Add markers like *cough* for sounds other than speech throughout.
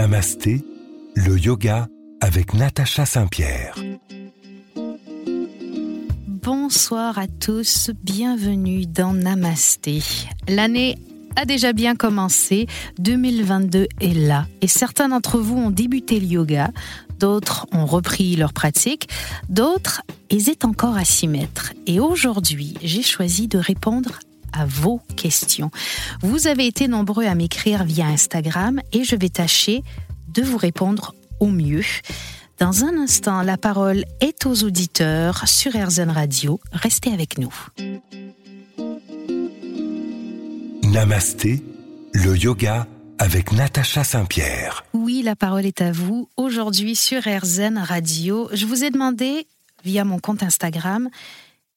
Namasté, le yoga avec Natacha Saint-Pierre. Bonsoir à tous, bienvenue dans Namasté. L'année a déjà bien commencé, 2022 est là et certains d'entre vous ont débuté le yoga, d'autres ont repris leur pratique, d'autres hésitent encore à s'y mettre. Et aujourd'hui, j'ai choisi de répondre à vos questions. Vous avez été nombreux à m'écrire via Instagram et je vais tâcher de vous répondre au mieux. Dans un instant, la parole est aux auditeurs sur RZN Radio. Restez avec nous. Namasté, le yoga avec Natacha Saint-Pierre. Oui, la parole est à vous. Aujourd'hui sur RZN Radio, je vous ai demandé via mon compte Instagram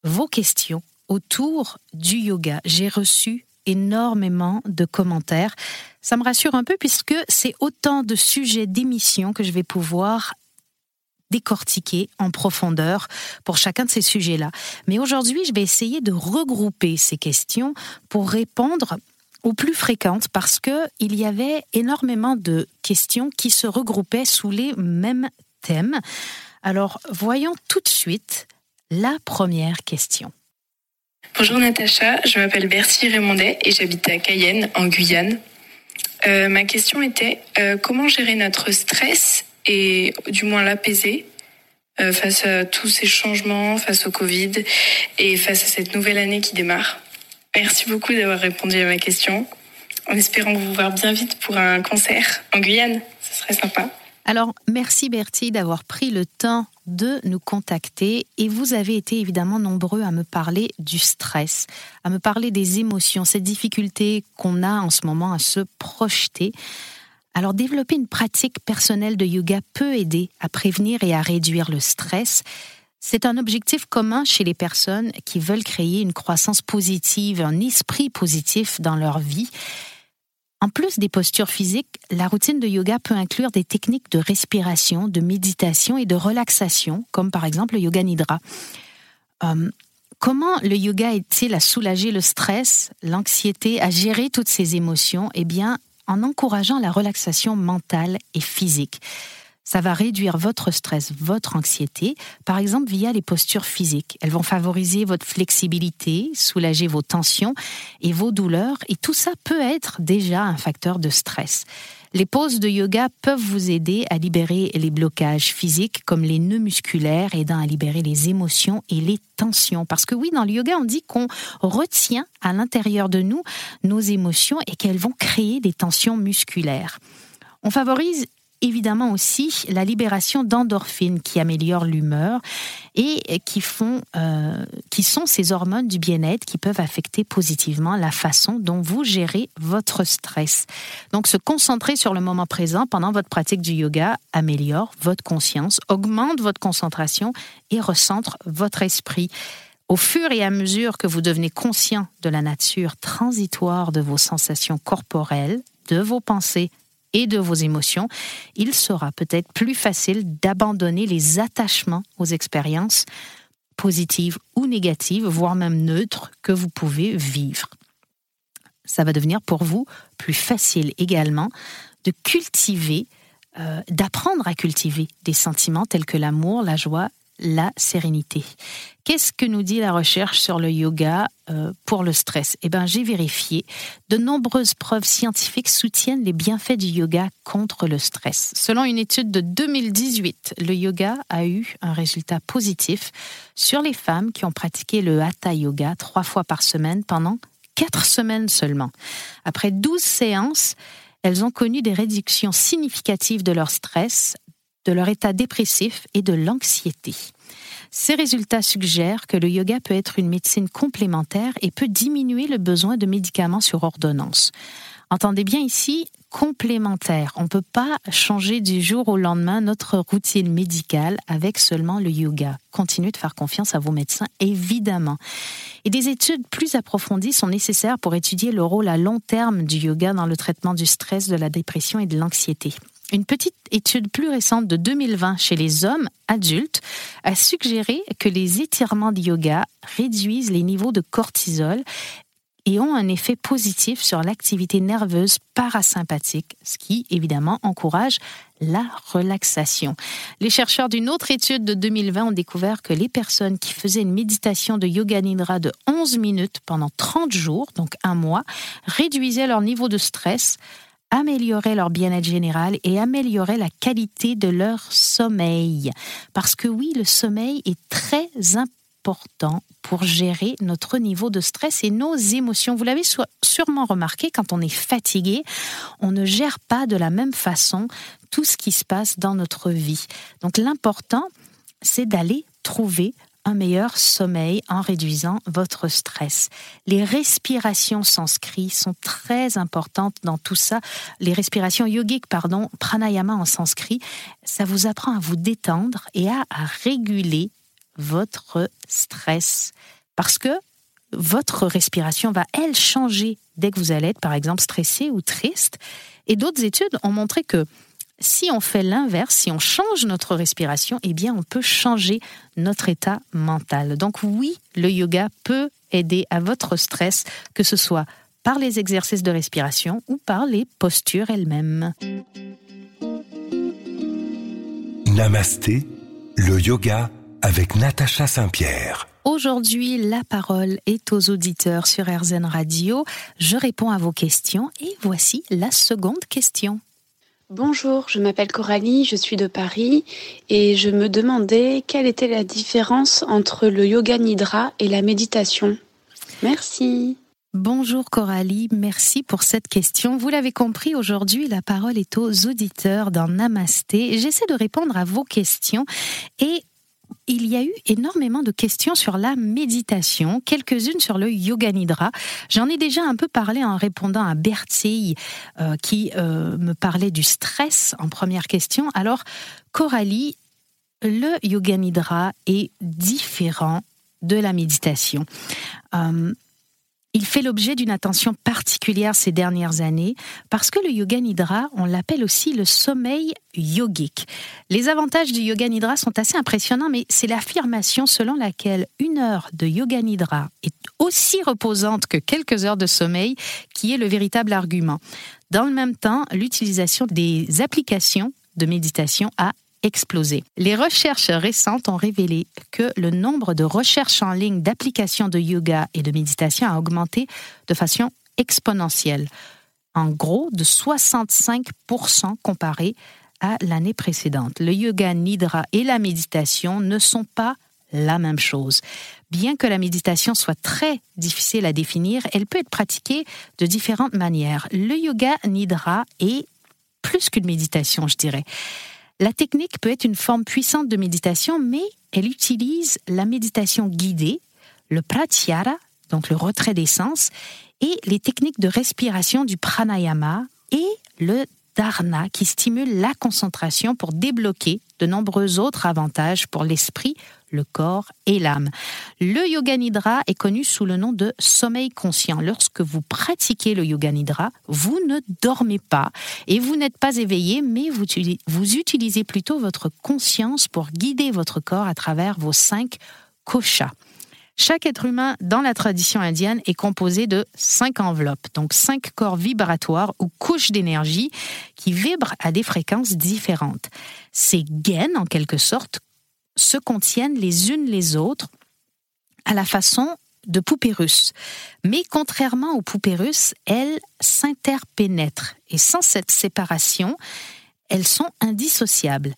vos questions autour du yoga. J'ai reçu énormément de commentaires. Ça me rassure un peu puisque c'est autant de sujets d'émission que je vais pouvoir décortiquer en profondeur pour chacun de ces sujets-là. Mais aujourd'hui, je vais essayer de regrouper ces questions pour répondre aux plus fréquentes parce que il y avait énormément de questions qui se regroupaient sous les mêmes thèmes. Alors, voyons tout de suite la première question. Bonjour Natacha, je m'appelle Bertie Raymondet et j'habite à Cayenne, en Guyane. Euh, ma question était euh, comment gérer notre stress et du moins l'apaiser euh, face à tous ces changements, face au Covid et face à cette nouvelle année qui démarre? Merci beaucoup d'avoir répondu à ma question. En espérant vous voir bien vite pour un concert en Guyane, ce serait sympa. Alors, merci Bertie d'avoir pris le temps de nous contacter et vous avez été évidemment nombreux à me parler du stress, à me parler des émotions, cette difficulté qu'on a en ce moment à se projeter. Alors, développer une pratique personnelle de yoga peut aider à prévenir et à réduire le stress. C'est un objectif commun chez les personnes qui veulent créer une croissance positive, un esprit positif dans leur vie. En plus des postures physiques, la routine de yoga peut inclure des techniques de respiration, de méditation et de relaxation, comme par exemple le yoga nidra. Euh, comment le yoga aide-t-il à soulager le stress, l'anxiété, à gérer toutes ces émotions? Eh bien, en encourageant la relaxation mentale et physique. Ça va réduire votre stress, votre anxiété, par exemple via les postures physiques. Elles vont favoriser votre flexibilité, soulager vos tensions et vos douleurs, et tout ça peut être déjà un facteur de stress. Les poses de yoga peuvent vous aider à libérer les blocages physiques comme les nœuds musculaires, aidant à libérer les émotions et les tensions. Parce que oui, dans le yoga, on dit qu'on retient à l'intérieur de nous nos émotions et qu'elles vont créer des tensions musculaires. On favorise évidemment aussi la libération d'endorphines qui améliorent l'humeur et qui font, euh, sont ces hormones du bien-être qui peuvent affecter positivement la façon dont vous gérez votre stress. Donc, se concentrer sur le moment présent pendant votre pratique du yoga améliore votre conscience, augmente votre concentration et recentre votre esprit. Au fur et à mesure que vous devenez conscient de la nature transitoire de vos sensations corporelles, de vos pensées, et de vos émotions, il sera peut-être plus facile d'abandonner les attachements aux expériences positives ou négatives, voire même neutres, que vous pouvez vivre. Ça va devenir pour vous plus facile également de cultiver, euh, d'apprendre à cultiver des sentiments tels que l'amour, la joie, la sérénité. Qu'est-ce que nous dit la recherche sur le yoga euh, pour le stress? Eh bien, j'ai vérifié. De nombreuses preuves scientifiques soutiennent les bienfaits du yoga contre le stress. Selon une étude de 2018, le yoga a eu un résultat positif sur les femmes qui ont pratiqué le hatha yoga trois fois par semaine pendant quatre semaines seulement. Après 12 séances, elles ont connu des réductions significatives de leur stress, de leur état dépressif et de l'anxiété. Ces résultats suggèrent que le yoga peut être une médecine complémentaire et peut diminuer le besoin de médicaments sur ordonnance. Entendez bien ici, complémentaire. On ne peut pas changer du jour au lendemain notre routine médicale avec seulement le yoga. Continuez de faire confiance à vos médecins, évidemment. Et des études plus approfondies sont nécessaires pour étudier le rôle à long terme du yoga dans le traitement du stress, de la dépression et de l'anxiété. Une petite étude plus récente de 2020 chez les hommes adultes a suggéré que les étirements de yoga réduisent les niveaux de cortisol, et ont un effet positif sur l'activité nerveuse parasympathique, ce qui évidemment encourage la relaxation. Les chercheurs d'une autre étude de 2020 ont découvert que les personnes qui faisaient une méditation de yoga nidra de 11 minutes pendant 30 jours, donc un mois, réduisaient leur niveau de stress, amélioraient leur bien-être général et amélioraient la qualité de leur sommeil. Parce que oui, le sommeil est très important pour gérer notre niveau de stress et nos émotions. Vous l'avez sûrement remarqué, quand on est fatigué, on ne gère pas de la même façon tout ce qui se passe dans notre vie. Donc l'important, c'est d'aller trouver un meilleur sommeil en réduisant votre stress. Les respirations sanskrit sont très importantes dans tout ça. Les respirations yogiques, pardon, pranayama en sanskrit, ça vous apprend à vous détendre et à, à réguler votre stress. Parce que votre respiration va, elle, changer dès que vous allez être, par exemple, stressé ou triste. Et d'autres études ont montré que si on fait l'inverse, si on change notre respiration, eh bien, on peut changer notre état mental. Donc oui, le yoga peut aider à votre stress, que ce soit par les exercices de respiration ou par les postures elles-mêmes. Namasté, le yoga avec Natacha Saint-Pierre. Aujourd'hui, la parole est aux auditeurs sur RZN Radio. Je réponds à vos questions et voici la seconde question. Bonjour, je m'appelle Coralie, je suis de Paris et je me demandais quelle était la différence entre le yoga nidra et la méditation. Merci. Bonjour Coralie, merci pour cette question. Vous l'avez compris, aujourd'hui la parole est aux auditeurs dans Namasté. J'essaie de répondre à vos questions et il y a eu énormément de questions sur la méditation, quelques-unes sur le yoga nidra. J'en ai déjà un peu parlé en répondant à Bertille euh, qui euh, me parlait du stress en première question. Alors, Coralie, le yoga nidra est différent de la méditation. Euh, il fait l'objet d'une attention particulière ces dernières années parce que le yoga nidra, on l'appelle aussi le sommeil yogique. Les avantages du yoga nidra sont assez impressionnants, mais c'est l'affirmation selon laquelle une heure de yoga nidra est aussi reposante que quelques heures de sommeil qui est le véritable argument. Dans le même temps, l'utilisation des applications de méditation a explosé. Les recherches récentes ont révélé que le nombre de recherches en ligne d'applications de yoga et de méditation a augmenté de façon exponentielle. En gros, de 65% comparé à l'année précédente. Le yoga nidra et la méditation ne sont pas la même chose. Bien que la méditation soit très difficile à définir, elle peut être pratiquée de différentes manières. Le yoga nidra est plus qu'une méditation, je dirais. La technique peut être une forme puissante de méditation, mais elle utilise la méditation guidée, le pratyahara, donc le retrait des sens, et les techniques de respiration du pranayama et le dharna qui stimule la concentration pour débloquer de nombreux autres avantages pour l'esprit, le corps et l'âme. Le yoga nidra est connu sous le nom de sommeil conscient. Lorsque vous pratiquez le yoga nidra, vous ne dormez pas et vous n'êtes pas éveillé, mais vous, utilisez plutôt votre conscience pour guider votre corps à travers vos cinq koshas. Chaque être humain dans la tradition indienne est composé de cinq enveloppes, donc cinq corps vibratoires ou couches d'énergie qui vibrent à des fréquences différentes. Ces gaines, en quelque sorte, se contiennent les unes les autres à la façon de poupées russes. Mais contrairement aux poupées russes, elles s'interpénètrent. Et sans cette séparation, elles sont indissociables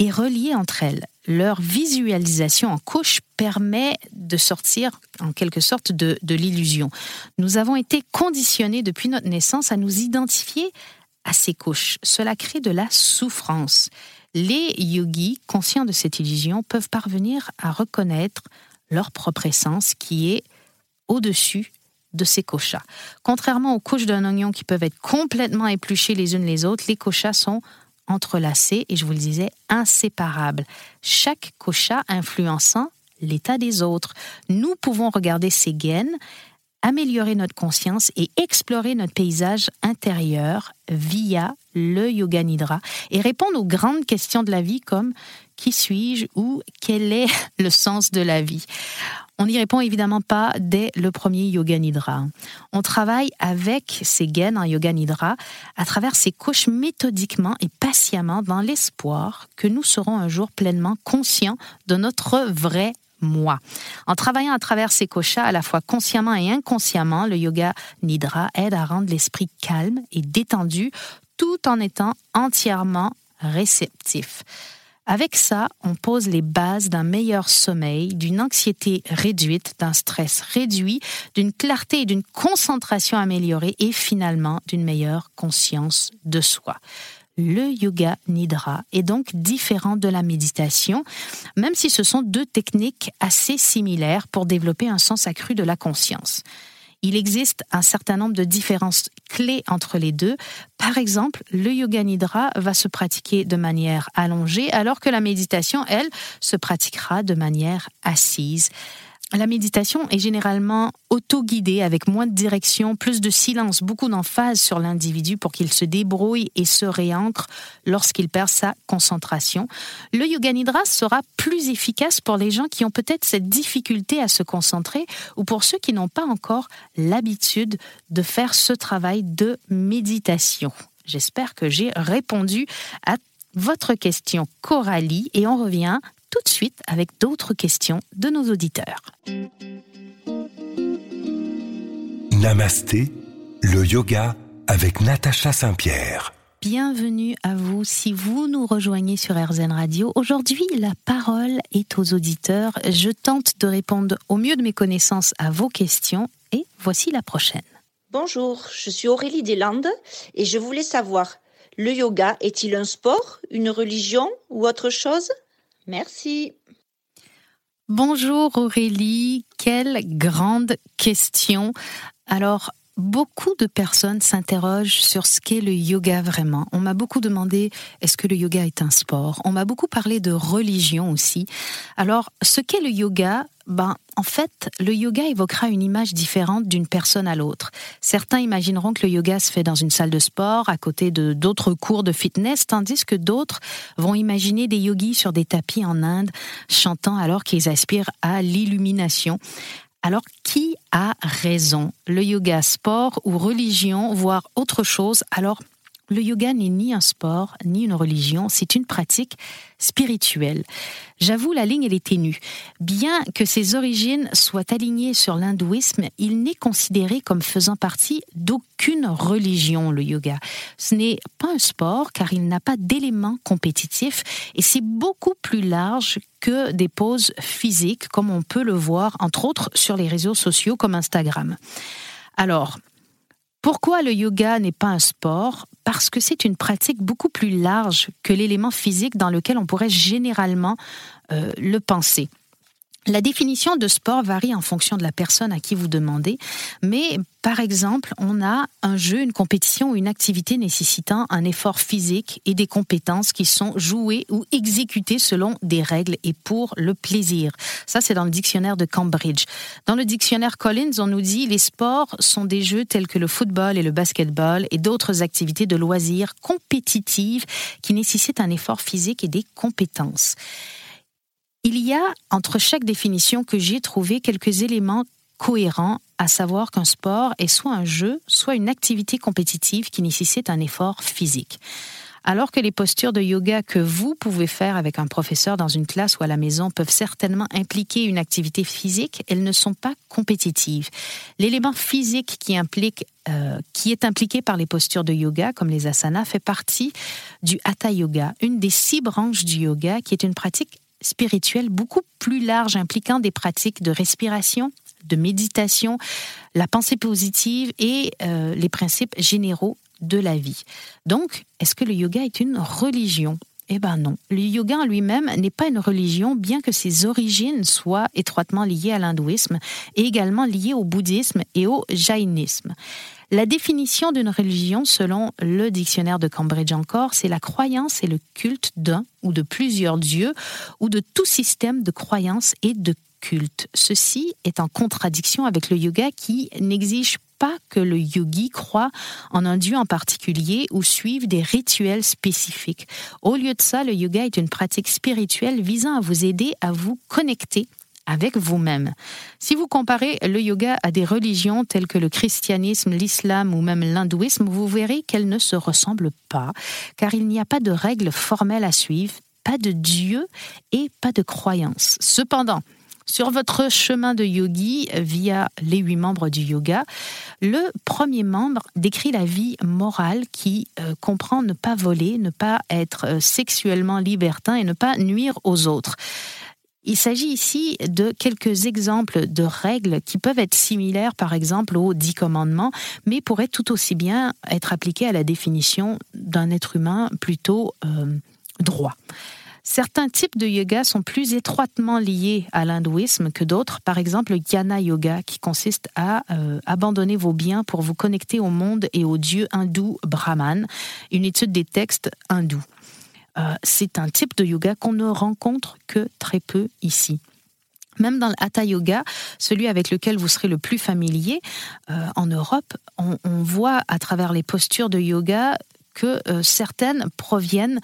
et reliées entre elles. Leur visualisation en couche permet de sortir en quelque sorte de, l'illusion. Nous avons été conditionnés depuis notre naissance à nous identifier à ces couches. Cela crée de la souffrance les yogis, conscients de cette illusion, peuvent parvenir à reconnaître leur propre essence qui est au-dessus de ces koshas. Contrairement aux couches d'un oignon qui peuvent être complètement épluchées les unes les autres, les koshas sont entrelacés et je vous le disais, inséparables. Chaque kosha influençant l'état des autres. Nous pouvons regarder ces gaines améliorer notre conscience et explorer notre paysage intérieur via le yoga nidra et répondre aux grandes questions de la vie comme qui suis-je ou quel est *laughs* le sens de la vie. On n'y répond évidemment pas dès le premier Yoga Nidra. On travaille avec ces gaines en Yoga Nidra à travers ces couches méthodiquement et patiemment dans l'espoir que nous serons un jour pleinement conscients de notre vrai moi. En travaillant à travers ces koshas, à la fois consciemment et inconsciemment, le yoga nidra aide à rendre l'esprit calme et détendu tout en étant entièrement réceptif. Avec ça, on pose les bases d'un meilleur sommeil, d'une anxiété réduite, d'un stress réduit, d'une clarté et d'une concentration améliorée et finalement d'une meilleure conscience de soi le yoga nidra est donc différent de la méditation, même si ce sont deux techniques assez similaires pour développer un sens accru de la conscience. Il existe un certain nombre de différences clés entre les deux. Par exemple, le yoga nidra va se pratiquer de manière allongée, alors que la méditation, elle, se pratiquera de manière assise. La méditation est généralement auto-guidée avec moins de direction, plus de silence, beaucoup d'emphase sur l'individu pour qu'il se débrouille et se réancre lorsqu'il perd sa concentration. Le yoga nidra sera plus efficace pour les gens qui ont peut-être cette difficulté à se concentrer ou pour ceux qui n'ont pas encore l'habitude de faire ce travail de méditation. J'espère que j'ai répondu à votre question Coralie et on revient tout de suite avec d'autres questions de nos auditeurs. Namasté, le yoga avec Natacha Saint-Pierre. Bienvenue à vous si vous nous rejoignez sur RZN Radio. Aujourd'hui, la parole est aux auditeurs. Je tente de répondre au mieux de mes connaissances à vos questions et voici la prochaine. Bonjour, je suis Aurélie Deslandes et je voulais savoir, le yoga est-il un sport, une religion ou autre chose? Merci. Bonjour Aurélie, quelle grande question. Alors, beaucoup de personnes s'interrogent sur ce qu'est le yoga vraiment. On m'a beaucoup demandé est-ce que le yoga est un sport? On m'a beaucoup parlé de religion aussi. Alors, ce qu'est le yoga, ben, en fait, le yoga évoquera une image différente d'une personne à l'autre. Certains imagineront que le yoga se fait dans une salle de sport, à côté de d'autres cours de fitness, tandis que d'autres vont imaginer des yogis sur des tapis en Inde, chantant alors qu'ils aspirent à l'illumination. Alors, qui a raison? Le yoga sport ou religion, voire autre chose? Alors, le yoga n'est ni un sport, ni une religion, c'est une pratique spirituelle. J'avoue, la ligne, est ténue. Bien que ses origines soient alignées sur l'hindouisme, il n'est considéré comme faisant partie d'aucune religion, le yoga. Ce n'est pas un sport car il n'a pas d'éléments compétitifs et c'est beaucoup plus large que des poses physiques comme on peut le voir entre autres sur les réseaux sociaux comme Instagram. Alors, pourquoi le yoga n'est pas un sport? Parce que c'est une pratique beaucoup plus large que l'élément physique dans lequel on pourrait généralement euh, le penser. La définition de sport varie en fonction de la personne à qui vous demandez, mais par exemple, on a un jeu, une compétition ou une activité nécessitant un effort physique et des compétences qui sont jouées ou exécutées selon des règles et pour le plaisir. Ça, c'est dans le dictionnaire de Cambridge. Dans le dictionnaire Collins, on nous dit les sports sont des jeux tels que le football et le basketball et d'autres activités de loisirs compétitives qui nécessitent un effort physique et des compétences. Il y a entre chaque définition que j'ai trouvé quelques éléments cohérents, à savoir qu'un sport est soit un jeu, soit une activité compétitive qui nécessite un effort physique. Alors que les postures de yoga que vous pouvez faire avec un professeur dans une classe ou à la maison peuvent certainement impliquer une activité physique, elles ne sont pas compétitives. L'élément physique qui, implique, euh, qui est impliqué par les postures de yoga, comme les asanas, fait partie du hatha yoga, une des six branches du yoga qui est une pratique spirituel beaucoup plus large, impliquant des pratiques de respiration, de méditation, la pensée positive et euh, les principes généraux de la vie. Donc, est-ce que le yoga est une religion? Eh bien non. Le yoga en lui-même n'est pas une religion, bien que ses origines soient étroitement liées à l'hindouisme et également liées au bouddhisme et au jainisme. La définition d'une religion, selon le dictionnaire de Cambridge encore, c'est la croyance et le culte d'un ou de plusieurs dieux ou de tout système de croyance et de culte. Ceci est en contradiction avec le yoga qui n'exige pas que le yogi croit en un dieu en particulier ou suive des rituels spécifiques. Au lieu de ça, le yoga est une pratique spirituelle visant à vous aider à vous connecter avec vous-même. Si vous comparez le yoga à des religions telles que le christianisme, l'islam ou même l'hindouisme, vous verrez qu'elles ne se ressemblent pas, car il n'y a pas de règles formelles à suivre, pas de Dieu et pas de croyance. Cependant, sur votre chemin de yogi via les huit membres du yoga, le premier membre décrit la vie morale qui euh, comprend ne pas voler, ne pas être euh, sexuellement libertin et ne pas nuire aux autres. Il s'agit ici de quelques exemples de règles qui peuvent être similaires, par exemple, aux dix commandements, mais pourraient tout aussi bien être appliquées à la définition d'un être humain plutôt euh, droit. Certains types de yoga sont plus étroitement liés à l'hindouisme que d'autres. Par exemple, le Jnana Yoga, qui consiste à euh, abandonner vos biens pour vous connecter au monde et au dieu hindou Brahman, une étude des textes hindous. Euh, c'est un type de yoga qu'on ne rencontre que très peu ici. Même dans le Hatha Yoga, celui avec lequel vous serez le plus familier euh, en Europe, on, voit à travers les postures de yoga que euh, certaines proviennent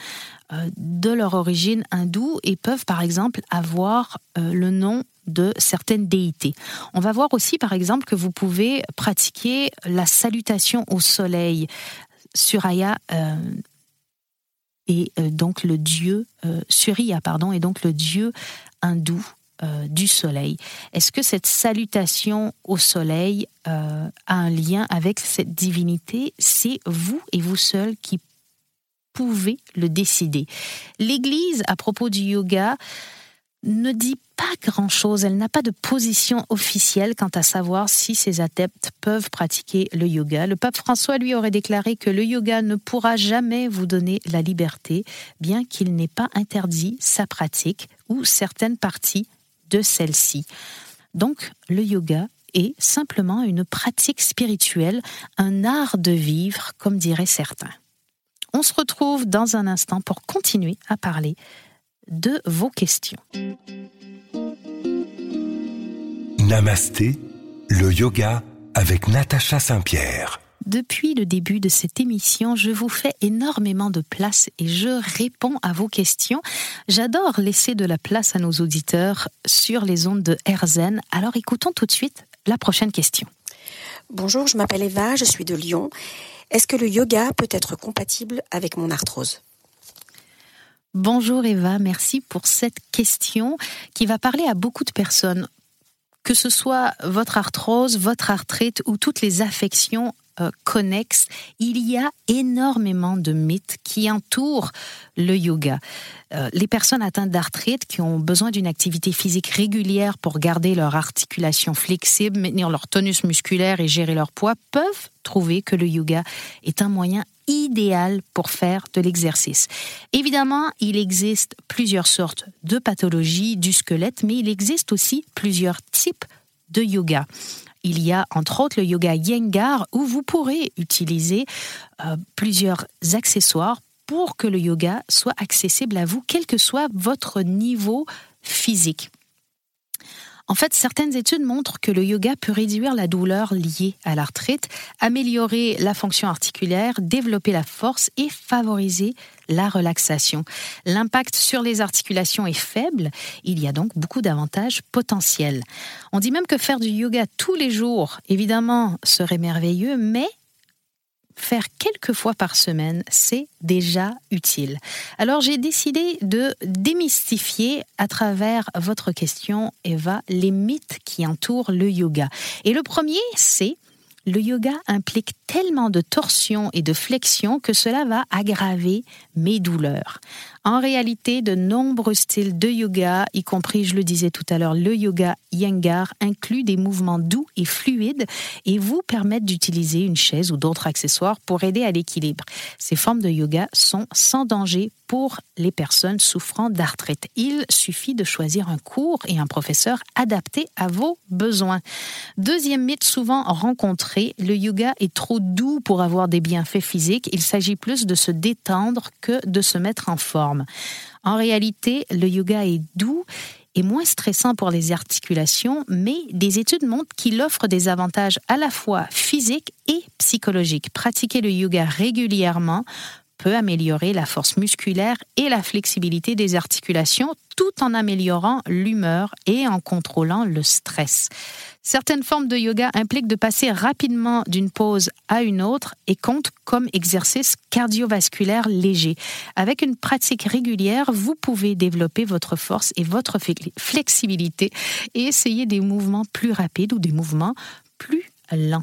de leur origine hindoue et peuvent par exemple avoir le nom de certaines déités. On va voir aussi par exemple que vous pouvez pratiquer la salutation au soleil, Suraya et euh, donc le dieu euh, Surya, pardon, et donc le dieu hindou euh, du soleil. Est-ce que cette salutation au soleil a un lien avec cette divinité? C'est vous et vous seul qui pouvez le décider. L'Église, à propos du yoga, ne dit pas grand-chose, elle n'a pas de position officielle quant à savoir si ses adeptes peuvent pratiquer le yoga. Le pape François lui aurait déclaré que le yoga ne pourra jamais vous donner la liberté, bien qu'il n'ait pas interdit sa pratique ou certaines parties de celle-ci. Donc le yoga est simplement une pratique spirituelle, un art de vivre, comme diraient certains. On se retrouve dans un instant pour continuer à parler de vos questions. Namasté, le yoga avec Natacha Saint-Pierre. Depuis le début de cette émission, je vous fais énormément de place et je réponds à vos questions. J'adore laisser de la place à nos auditeurs sur les ondes de RZN. Alors écoutons tout de suite la prochaine question. Bonjour, je m'appelle Eva, je suis de Lyon. Est-ce que le yoga peut être compatible avec mon arthrose? Bonjour Eva, merci pour cette question qui va parler à beaucoup de personnes. Que ce soit votre arthrose, votre arthrite ou toutes les affections euh, connexes, il y a énormément de mythes qui entourent le yoga. Euh, les personnes atteintes d'arthrite qui ont besoin d'une activité physique régulière pour garder leur articulation flexible, maintenir leur tonus musculaire et gérer leur poids peuvent trouver que le yoga est un moyen idéal pour faire de l'exercice. Évidemment, il existe plusieurs sortes de pathologies du squelette, mais il existe aussi plusieurs types de yoga. Il y a entre autres le yoga Yengar où vous pourrez utiliser euh, plusieurs accessoires pour que le yoga soit accessible à vous, quel que soit votre niveau physique. En fait, certaines études montrent que le yoga peut réduire la douleur liée à l'arthrite, améliorer la fonction articulaire, développer la force et favoriser la relaxation. L'impact sur les articulations est faible, il y a donc beaucoup d'avantages potentiels. On dit même que faire du yoga tous les jours, évidemment, serait merveilleux, mais faire quelques fois par semaine, c'est déjà utile. Alors j'ai décidé de démystifier à travers votre question, Eva, les mythes qui entourent le yoga. Et le premier, c'est le yoga implique tellement de torsions et de flexions que cela va aggraver mes douleurs. En réalité, de nombreux styles de yoga, y compris, je le disais tout à l'heure, le yoga Yangar, incluent des mouvements doux et fluides et vous permettent d'utiliser une chaise ou d'autres accessoires pour aider à l'équilibre. Ces formes de yoga sont sans danger pour les personnes souffrant d'arthrite. Il suffit de choisir un cours et un professeur adapté à vos besoins. Deuxième mythe souvent rencontré, le yoga est trop doux pour avoir des bienfaits physiques. Il s'agit plus de se détendre que de se mettre en En réalité, le yoga est doux et moins stressant pour les articulations, mais des études montrent qu'il offre des avantages à la fois physiques et psychologiques. Pratiquer le yoga régulièrement peut améliorer la force musculaire et la flexibilité des articulations tout en améliorant l'humeur et en contrôlant le stress. Certaines formes de yoga impliquent de passer rapidement d'une pause à une autre et comptent comme exercice cardiovasculaire léger. Avec une pratique régulière, vous pouvez développer votre force et votre flexibilité et essayer des mouvements plus rapides ou des mouvements plus lents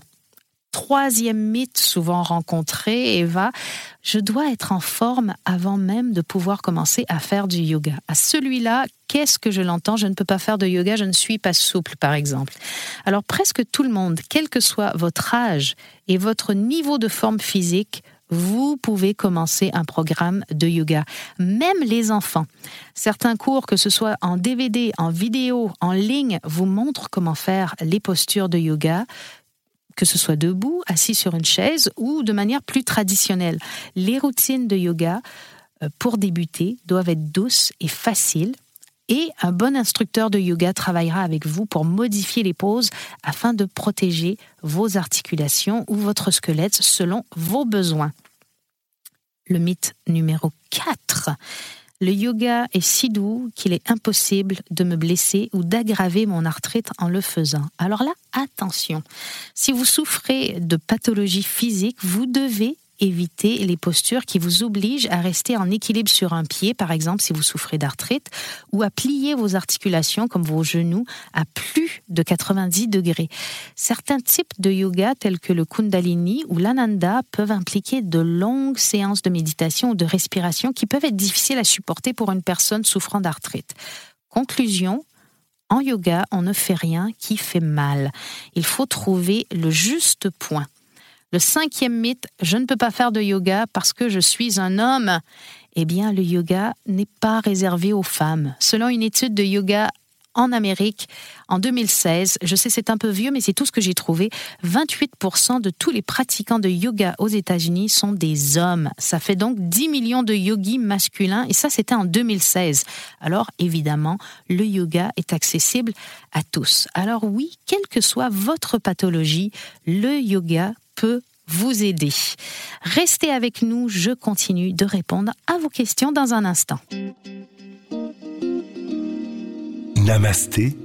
troisième mythe souvent rencontré, Eva, je dois être en forme avant même de pouvoir commencer à faire du yoga. À celui-là, qu'est-ce que je l'entends? Je ne peux pas faire de yoga, je ne suis pas souple, par exemple. Alors presque tout le monde, quel que soit votre âge et votre niveau de forme physique, vous pouvez commencer un programme de yoga. Même les enfants. Certains cours, que ce soit en DVD, en vidéo, en ligne, vous montrent comment faire les postures de yoga que ce soit debout, assis sur une chaise ou de manière plus traditionnelle. Les routines de yoga, euh, pour débuter, doivent être douces et faciles. Et un bon instructeur de yoga travaillera avec vous pour modifier les poses afin de protéger vos articulations ou votre squelette selon vos besoins. Le mythe numéro 4. Le yoga est si doux qu'il est impossible de me blesser ou d'aggraver mon arthrite en le faisant. Alors là, attention. Si vous souffrez de pathologie physique, vous devez éviter les postures qui vous obligent à rester en équilibre sur un pied, par exemple si vous souffrez d'arthrite, ou à plier vos articulations comme vos genoux à plus de 90 degrés. Certains types de yoga tels que le kundalini ou l'ananda peuvent impliquer de longues séances de méditation ou de respiration qui peuvent être difficiles à supporter pour une personne souffrant d'arthrite. Conclusion, en yoga, on ne fait rien qui fait mal. Il faut trouver le juste point. Le cinquième mythe, je ne peux pas faire de yoga parce que je suis un homme. Eh bien, le yoga n'est pas réservé aux femmes. Selon une étude de yoga en Amérique en 2016. Je sais, c'est un peu vieux, mais c'est tout ce que j'ai trouvé. 28% de tous les pratiquants de yoga aux États-Unis sont des hommes. Ça fait donc 10 millions de yogis masculins et ça, c'était en 2016. Alors, évidemment, le yoga est accessible à tous. Alors oui, quelle que soit votre pathologie, le yoga peut vous aider. Restez avec nous, je continue de répondre à vos questions dans un instant. Namasté,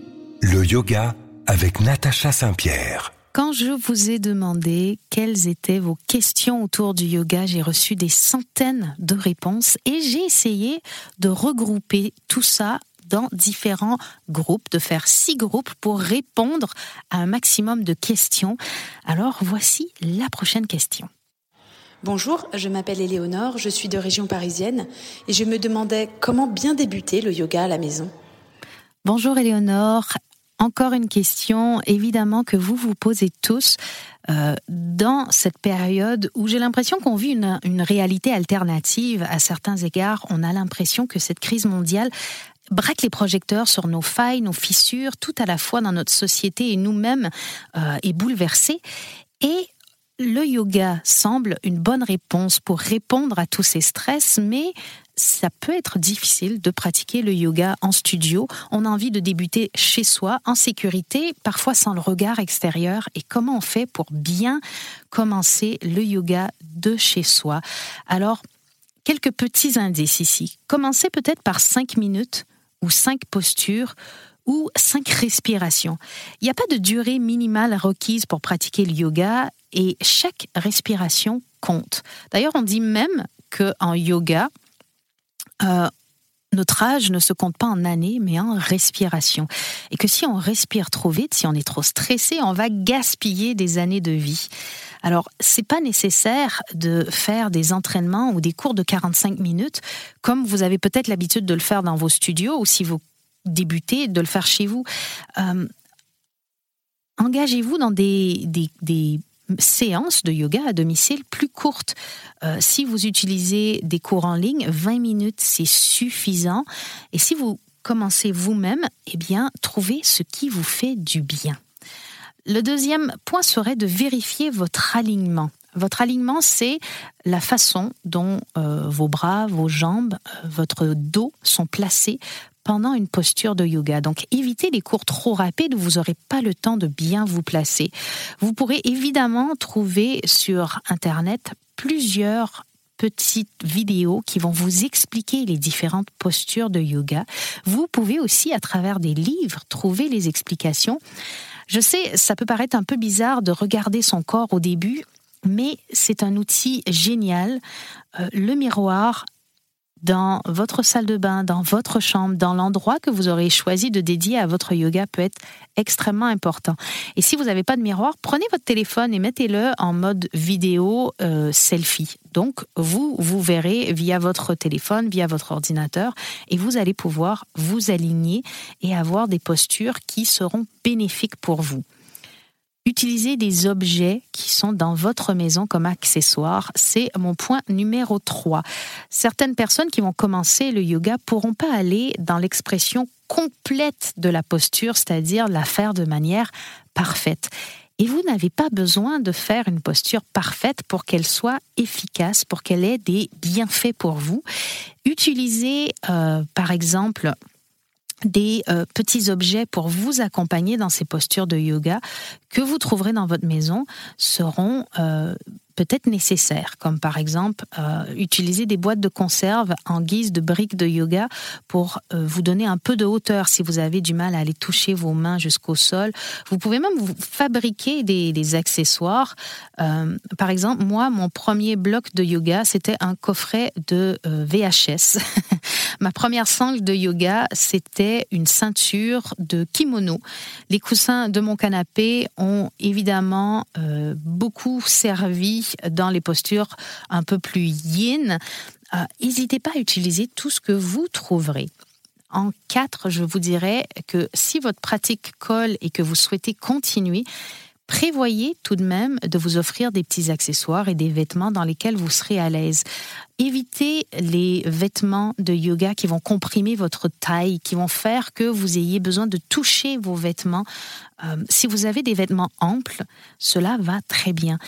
le yoga avec Natacha Saint-Pierre. Quand je vous ai demandé quelles étaient vos questions autour du yoga, j'ai reçu des centaines de réponses et j'ai essayé de regrouper tout ça dans différents groupes, de faire six groupes pour répondre à un maximum de questions. Alors voici la prochaine question. Bonjour, je m'appelle Éléonore, je suis de région parisienne et je me demandais comment bien débuter le yoga à la maison. Bonjour Éléonore, encore une question évidemment que vous vous posez tous euh, dans cette période où j'ai l'impression qu'on vit une, une, réalité alternative à certains égards. On a l'impression que cette crise mondiale braque les projecteurs sur nos failles, nos fissures, tout à la fois dans notre société et nous-mêmes euh, est bouleversé. Et le yoga semble une bonne réponse pour répondre à tous ces stress, mais ça peut être difficile de pratiquer le yoga en studio. On a envie de débuter chez soi, en sécurité, parfois sans le regard extérieur. Et comment on fait pour bien commencer le yoga de chez soi? Alors, quelques petits indices ici. Commencez peut-être par cinq minutes ou cinq postures ou cinq respirations. Il n'y a pas de durée minimale requise pour pratiquer le yoga et chaque respiration compte. D'ailleurs, on dit même qu'en yoga, euh, notre âge ne se compte pas en années, mais en respiration. Et que si on respire trop vite, si on est trop stressé, on va gaspiller des années de vie. Alors, c'est pas nécessaire de faire des entraînements ou des cours de 45 minutes, comme vous avez peut-être l'habitude de le faire dans vos studios, ou si vous débutez, de le faire chez vous. Euh, engagez-vous dans des, des, séances de yoga à domicile plus courtes. Euh, si vous utilisez des cours en ligne, 20 minutes, c'est suffisant. Et si vous commencez vous-même, eh bien, trouvez ce qui vous fait du bien. Le deuxième point serait de vérifier votre alignement. Votre alignement, c'est la façon dont euh, vos bras, vos jambes, euh, votre dos sont placés pendant une posture de yoga. Donc évitez les cours trop rapides vous n'aurez pas le temps de bien vous placer. Vous pourrez évidemment trouver sur Internet plusieurs petites vidéos qui vont vous expliquer les différentes postures de yoga. Vous pouvez aussi, à travers des livres, trouver les explications. Je sais, ça peut paraître un peu bizarre de regarder son corps au début, mais c'est un outil génial. Euh, le miroir dans votre salle de bain, dans votre chambre, dans l'endroit que vous aurez choisi de dédier à votre yoga peut être extrêmement important. Et si vous n'avez pas de miroir, prenez votre téléphone et mettez-le en mode vidéo euh, selfie. Donc, vous, vous verrez via votre téléphone, via votre ordinateur, et vous allez pouvoir vous aligner et avoir des postures qui seront bénéfiques pour vous. Utilisez des objets qui sont dans votre maison comme accessoires. C'est mon point numéro 3. Certaines personnes qui vont commencer le yoga pourront pas aller dans l'expression complète de la posture, c'est-à-dire la faire de manière parfaite. Et vous n'avez pas besoin de faire une posture parfaite pour qu'elle soit efficace, pour qu'elle ait des bienfaits pour vous. Utilisez, euh, par exemple, des euh, petits objets pour vous accompagner dans ces postures de yoga que vous trouverez dans votre maison seront euh, peut-être nécessaires, comme par exemple euh, utiliser des boîtes de conserve en guise de briques de yoga pour euh, vous donner un peu de hauteur si vous avez du mal à aller toucher vos mains jusqu'au sol. Vous pouvez même vous fabriquer des, accessoires. Euh, par exemple, moi, mon premier bloc de yoga, c'était un coffret de VHS. *laughs* Ma première sangle de yoga, c'était une ceinture de kimono. Les coussins de mon canapé ont évidemment beaucoup servi dans les postures un peu plus yin, euh, n'hésitez pas à utiliser tout ce que vous trouverez. En quatre, je vous dirais que si votre pratique colle et que vous souhaitez continuer, prévoyez tout de même de vous offrir des petits accessoires et des vêtements dans lesquels vous serez à l'aise. Évitez les vêtements de yoga qui vont comprimer votre taille, qui vont faire que vous ayez besoin de toucher vos vêtements. Euh, si vous avez des vêtements amples, cela va très bien.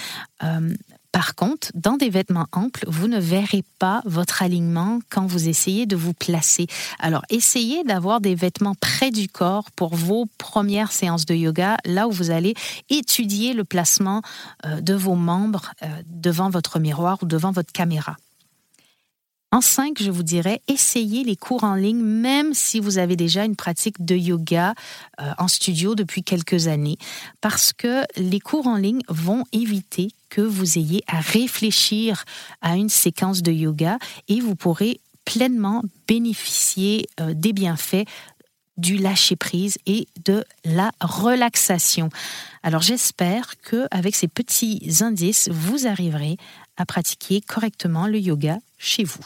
Euh, par contre, dans des vêtements amples, vous ne verrez pas votre alignement quand vous essayez de vous placer. Alors, essayez d'avoir des vêtements près du corps pour vos premières séances de yoga, là où vous allez étudier le placement euh, de vos membres euh, devant votre miroir ou devant votre caméra. En 5, je vous dirais, essayez les cours en ligne, même si vous avez déjà une pratique de yoga euh, en studio depuis quelques années, parce que les cours en ligne vont éviter que vous ayez à réfléchir à une séquence de yoga et vous pourrez pleinement bénéficier euh, des bienfaits du lâcher prise et de la relaxation. Alors j'espère que avec ces petits indices, vous arriverez à pratiquer correctement le yoga chez vous.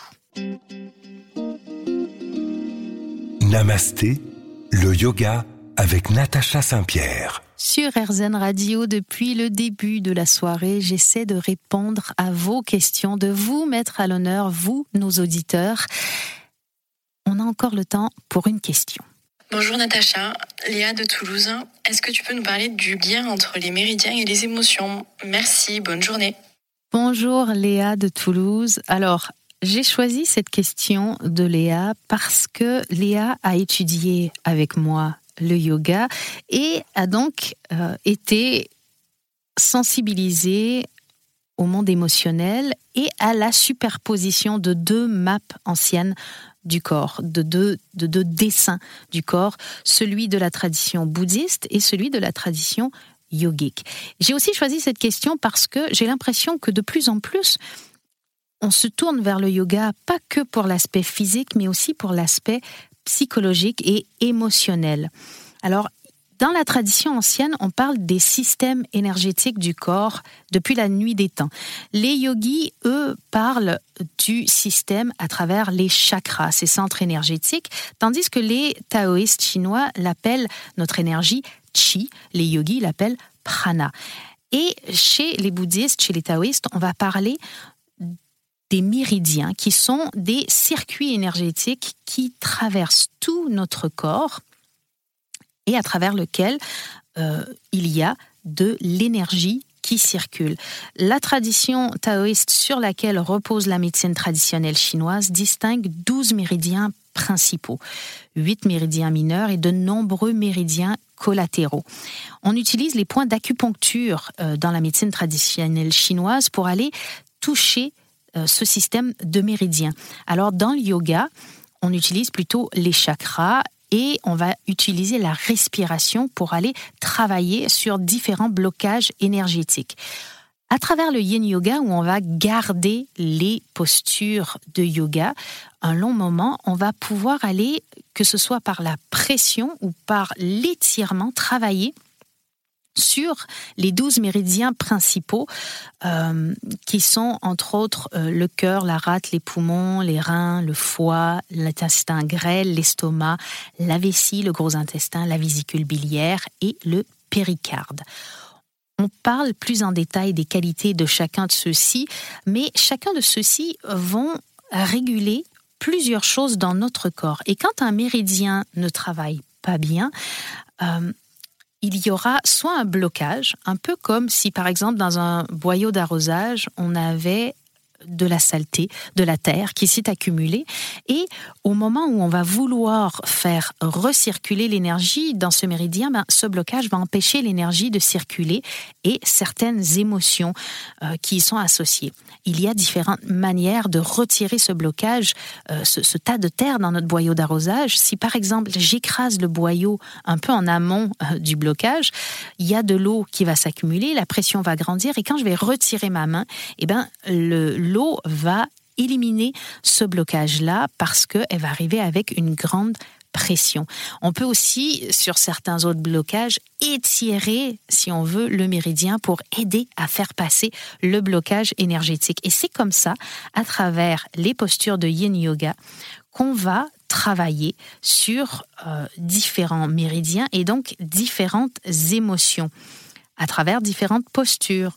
Namasté, le yoga avec Natacha Saint-Pierre. Sur RZN Radio, depuis le début de la soirée, j'essaie de répondre à vos questions, de vous mettre à l'honneur, vous, nos auditeurs. On a encore le temps pour une question. Bonjour Natacha, Léa de Toulouse. Est-ce que tu peux nous parler du lien entre les méridiens et les émotions? Merci, bonne journée. Bonjour Léa de Toulouse. Alors, j'ai choisi cette question de Léa parce que Léa a étudié avec moi le yoga et a donc euh, été sensibilisée au monde émotionnel et à la superposition de deux maps anciennes du corps, de deux, de deux dessins du corps, celui de la tradition bouddhiste et celui de la tradition yogique. J'ai aussi choisi cette question parce que j'ai l'impression que de plus en plus, on se tourne vers le yoga pas que pour l'aspect physique, mais aussi pour l'aspect psychologique et émotionnel. Alors, dans la tradition ancienne, on parle des systèmes énergétiques du corps depuis la nuit des temps. Les yogis, eux, parlent du système à travers les chakras, ces centres énergétiques, tandis que les taoïstes chinois l'appellent notre énergie chi, les yogis l'appellent prana. Et chez les bouddhistes, chez les taoïstes, on va parler des méridiens, qui sont des circuits énergétiques qui traversent tout notre corps et à travers lequel euh, il y a de l'énergie qui circule. La tradition taoïste sur laquelle repose la médecine traditionnelle chinoise distingue 12 méridiens principaux, 8 méridiens mineurs et de nombreux méridiens collatéraux. On utilise les points d'acupuncture euh, dans la médecine traditionnelle chinoise pour aller toucher euh, ce système de méridiens. Alors dans le yoga, on utilise plutôt les chakras et on va utiliser la respiration pour aller travailler sur différents blocages énergétiques. À travers le yin yoga, où on va garder les postures de yoga un long moment, on va pouvoir aller, que ce soit par la pression ou par l'étirement, travailler sur les douze méridiens principaux euh, qui sont entre autres euh, le cœur, la rate, les poumons, les reins, le foie, l'intestin grêle, l'estomac, la vessie, le gros intestin, la vésicule biliaire et le péricarde. On parle plus en détail des qualités de chacun de ceux-ci, mais chacun de ceux-ci vont réguler plusieurs choses dans notre corps. Et quand un méridien ne travaille pas bien, euh, il y aura soit un blocage, un peu comme si par exemple dans un boyau d'arrosage, on avait de la saleté, de la terre qui s'est accumulée. Et au moment où on va vouloir faire recirculer l'énergie dans ce méridien, ben, ce blocage va empêcher l'énergie de circuler et certaines émotions euh, qui y sont associées. Il y a différentes manières de retirer ce blocage, euh, ce, tas de terre dans notre boyau d'arrosage. Si par exemple j'écrase le boyau un peu en amont euh, du blocage, il y a de l'eau qui va s'accumuler, la pression va grandir et quand je vais retirer ma main, eh ben, le, l'eau va éliminer ce blocage-là parce qu'elle va arriver avec une grande pression. On peut aussi, sur certains autres blocages, étirer, si on veut, le méridien pour aider à faire passer le blocage énergétique. Et c'est comme ça, à travers les postures de yin yoga, qu'on va travailler sur euh, différents méridiens et donc différentes émotions à travers différentes postures.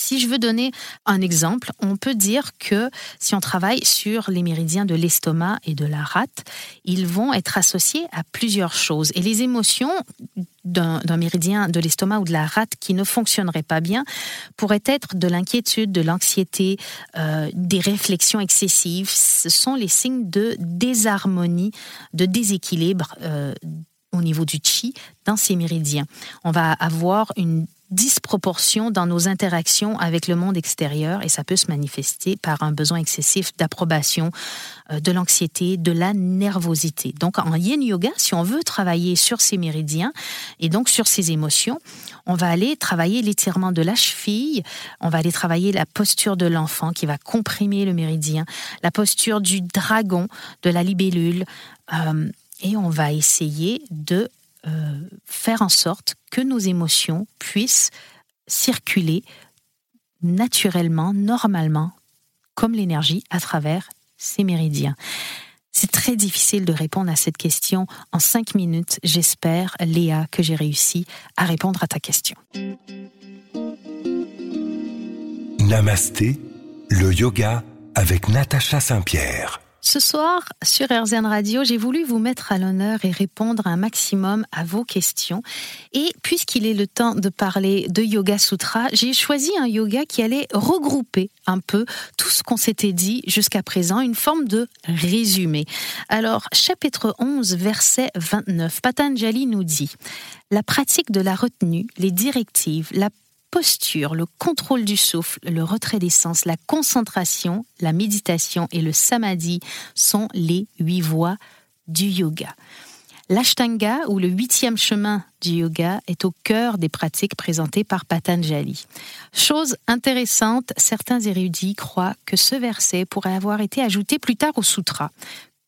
Si je veux donner un exemple, on peut dire que si on travaille sur les méridiens de l'estomac et de la rate, ils vont être associés à plusieurs choses. Et les émotions d'un méridien de l'estomac ou de la rate qui ne fonctionnerait pas bien pourraient être de l'inquiétude, de l'anxiété, euh, des réflexions excessives. Ce sont les signes de désharmonie, de déséquilibre. Euh, au niveau du chi dans ces méridiens. On va avoir une disproportion dans nos interactions avec le monde extérieur et ça peut se manifester par un besoin excessif d'approbation, euh, de l'anxiété, de la nervosité. Donc en yin yoga, si on veut travailler sur ces méridiens et donc sur ces émotions, on va aller travailler l'étirement de la cheville, on va aller travailler la posture de l'enfant qui va comprimer le méridien, la posture du dragon, de la libellule, euh, et on va essayer de euh, faire en sorte que nos émotions puissent circuler naturellement, normalement, comme l'énergie à travers ces méridiens. C'est très difficile de répondre à cette question en cinq minutes. J'espère, Léa, que j'ai réussi à répondre à ta question. Namasté, le yoga avec Natacha Saint-Pierre. Ce soir, sur RZN Radio, j'ai voulu vous mettre à l'honneur et répondre un maximum à vos questions. Et puisqu'il est le temps de parler de Yoga Sutra, j'ai choisi un yoga qui allait regrouper un peu tout ce qu'on s'était dit jusqu'à présent, une forme de résumé. Alors, chapitre 11, verset 29, Patanjali nous dit La pratique de la retenue, les directives, la posture, le contrôle du souffle, le retrait des sens, la concentration, la méditation et le samadhi sont les huit voies du yoga. L'ashtanga, ou le huitième chemin du yoga, est au cœur des pratiques présentées par Patanjali. Chose intéressante, certains érudits croient que ce verset pourrait avoir été ajouté plus tard au sutra.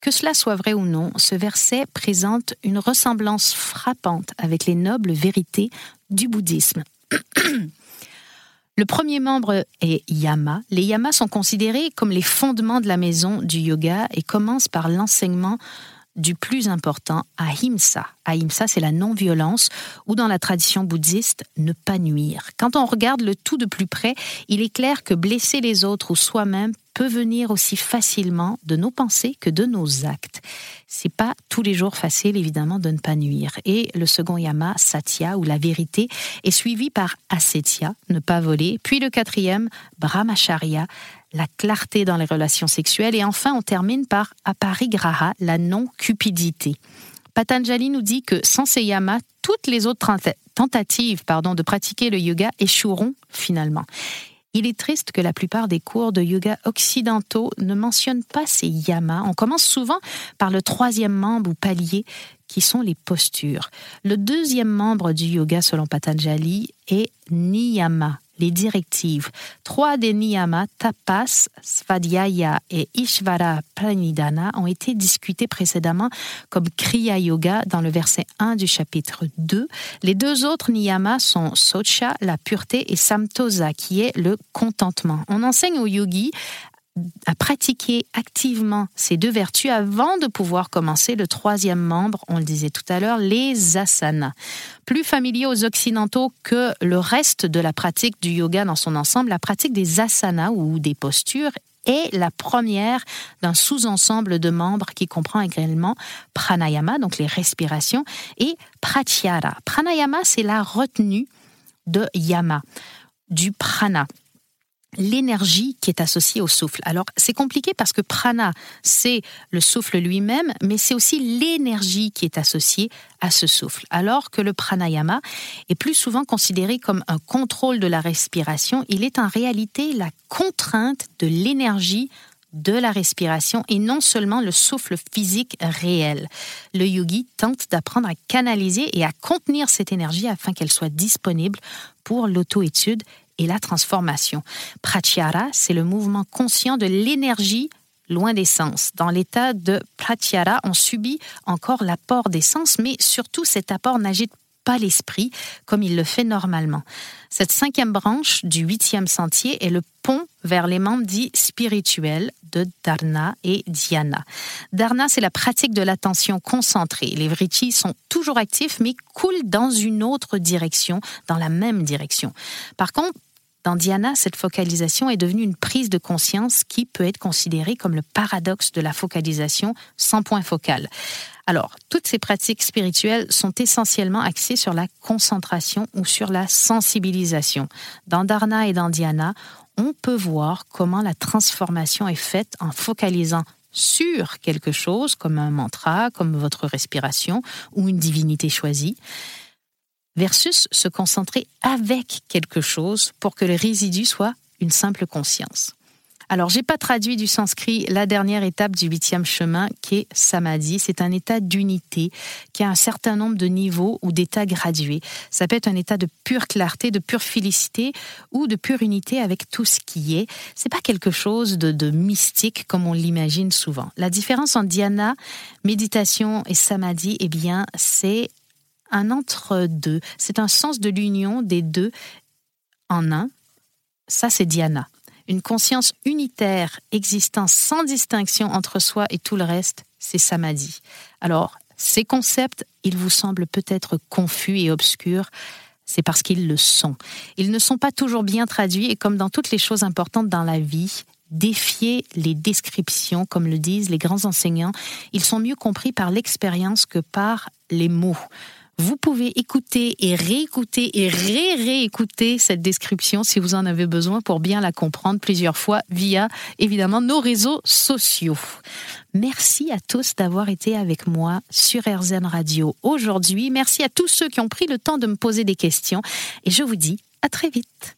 Que cela soit vrai ou non, ce verset présente une ressemblance frappante avec les nobles vérités du bouddhisme. *clears throat* Le premier membre est Yama. Les Yamas sont considérés comme les fondements de la maison du yoga et commencent par l'enseignement du plus important, Ahimsa. Ahimsa, c'est la non-violence, ou dans la tradition bouddhiste, ne pas nuire. Quand on regarde le tout de plus près, il est clair que blesser les autres ou soi-même peut venir aussi facilement de nos pensées que de nos actes. C'est pas tous les jours facile, évidemment, de ne pas nuire. Et le second yama, Satya, ou la vérité, est suivi par Asetya, ne pas voler, puis le quatrième, Brahmacharya, la clarté dans les relations sexuelles, et enfin on termine par aparigraha, la non-cupidité. Patanjali nous dit que sans ces yamas, toutes les autres tentatives pardon, de pratiquer le yoga échoueront finalement. Il est triste que la plupart des cours de yoga occidentaux ne mentionnent pas ces yamas. On commence souvent par le troisième membre ou palier qui sont les postures. Le deuxième membre du yoga selon Patanjali est niyama, les directives. Trois des niyamas, tapas, svadhyaya et ishvara pranidhana, ont été discutés précédemment comme kriya yoga dans le verset 1 du chapitre 2. Les deux autres niyamas sont socha, la pureté, et samtosa, qui est le contentement. On enseigne aux yogis à pratiquer activement ces deux vertus avant de pouvoir commencer le troisième membre, on le disait tout à l'heure, les asanas. Plus familier aux occidentaux que le reste de la pratique du yoga dans son ensemble, la pratique des asanas ou des postures est la première d'un sous-ensemble de membres qui comprend également pranayama, donc les respirations, et pratyahara. Pranayama, c'est la retenue de yama, du prana l'énergie qui est associée au souffle. Alors c'est compliqué parce que prana, c'est le souffle lui-même, mais c'est aussi l'énergie qui est associée à ce souffle. Alors que le pranayama est plus souvent considéré comme un contrôle de la respiration, il est en réalité la contrainte de l'énergie de la respiration et non seulement le souffle physique réel. Le yogi tente d'apprendre à canaliser et à contenir cette énergie afin qu'elle soit disponible pour l'auto-étude et la transformation. Pratyahara, c'est le mouvement conscient de l'énergie loin des sens. Dans l'état de pratyahara, on subit encore l'apport des sens, mais surtout cet apport n'agite pas l'esprit comme il le fait normalement. Cette cinquième branche du huitième sentier est le pont vers les membres dits spirituels de Dharna et Dhyana. Dharna, c'est la pratique de l'attention concentrée. Les vrittis sont toujours actifs mais coulent dans une autre direction, dans la même direction. Par contre, dans Dhyana, cette focalisation est devenue une prise de conscience qui peut être considérée comme le paradoxe de la focalisation sans point focal. Alors, toutes ces pratiques spirituelles sont essentiellement axées sur la concentration ou sur la sensibilisation. Dans Dharna et dans Dhyana, on peut voir comment la transformation est faite en focalisant sur quelque chose, comme un mantra, comme votre respiration ou une divinité choisie, versus se concentrer avec quelque chose pour que le résidu soit une simple conscience. Alors, j'ai pas traduit du sanskrit la dernière étape du huitième chemin qui est samadhi. C'est un état d'unité qui a un certain nombre de niveaux ou d'états gradués. Ça peut être un état de pure clarté, de pure félicité ou de pure unité avec tout ce qui est. C'est pas quelque chose de, de mystique comme on l'imagine souvent. La différence entre dhyana, méditation et samadhi, eh bien, c'est un entre-deux. C'est un sens de l'union des deux en un. Ça, c'est dhyana. Une conscience unitaire existant sans distinction entre soi et tout le reste, c'est samadhi. Alors, ces concepts, ils vous semblent peut-être confus et obscurs, c'est parce qu'ils le sont. Ils ne sont pas toujours bien traduits et comme dans toutes les choses importantes dans la vie, défier les descriptions, comme le disent les grands enseignants, ils sont mieux compris par l'expérience que par les mots. Vous pouvez écouter et réécouter et ré-réécouter cette description si vous en avez besoin pour bien la comprendre plusieurs fois via évidemment nos réseaux sociaux. Merci à tous d'avoir été avec moi sur RZN Radio aujourd'hui. Merci à tous ceux qui ont pris le temps de me poser des questions et je vous dis à très vite.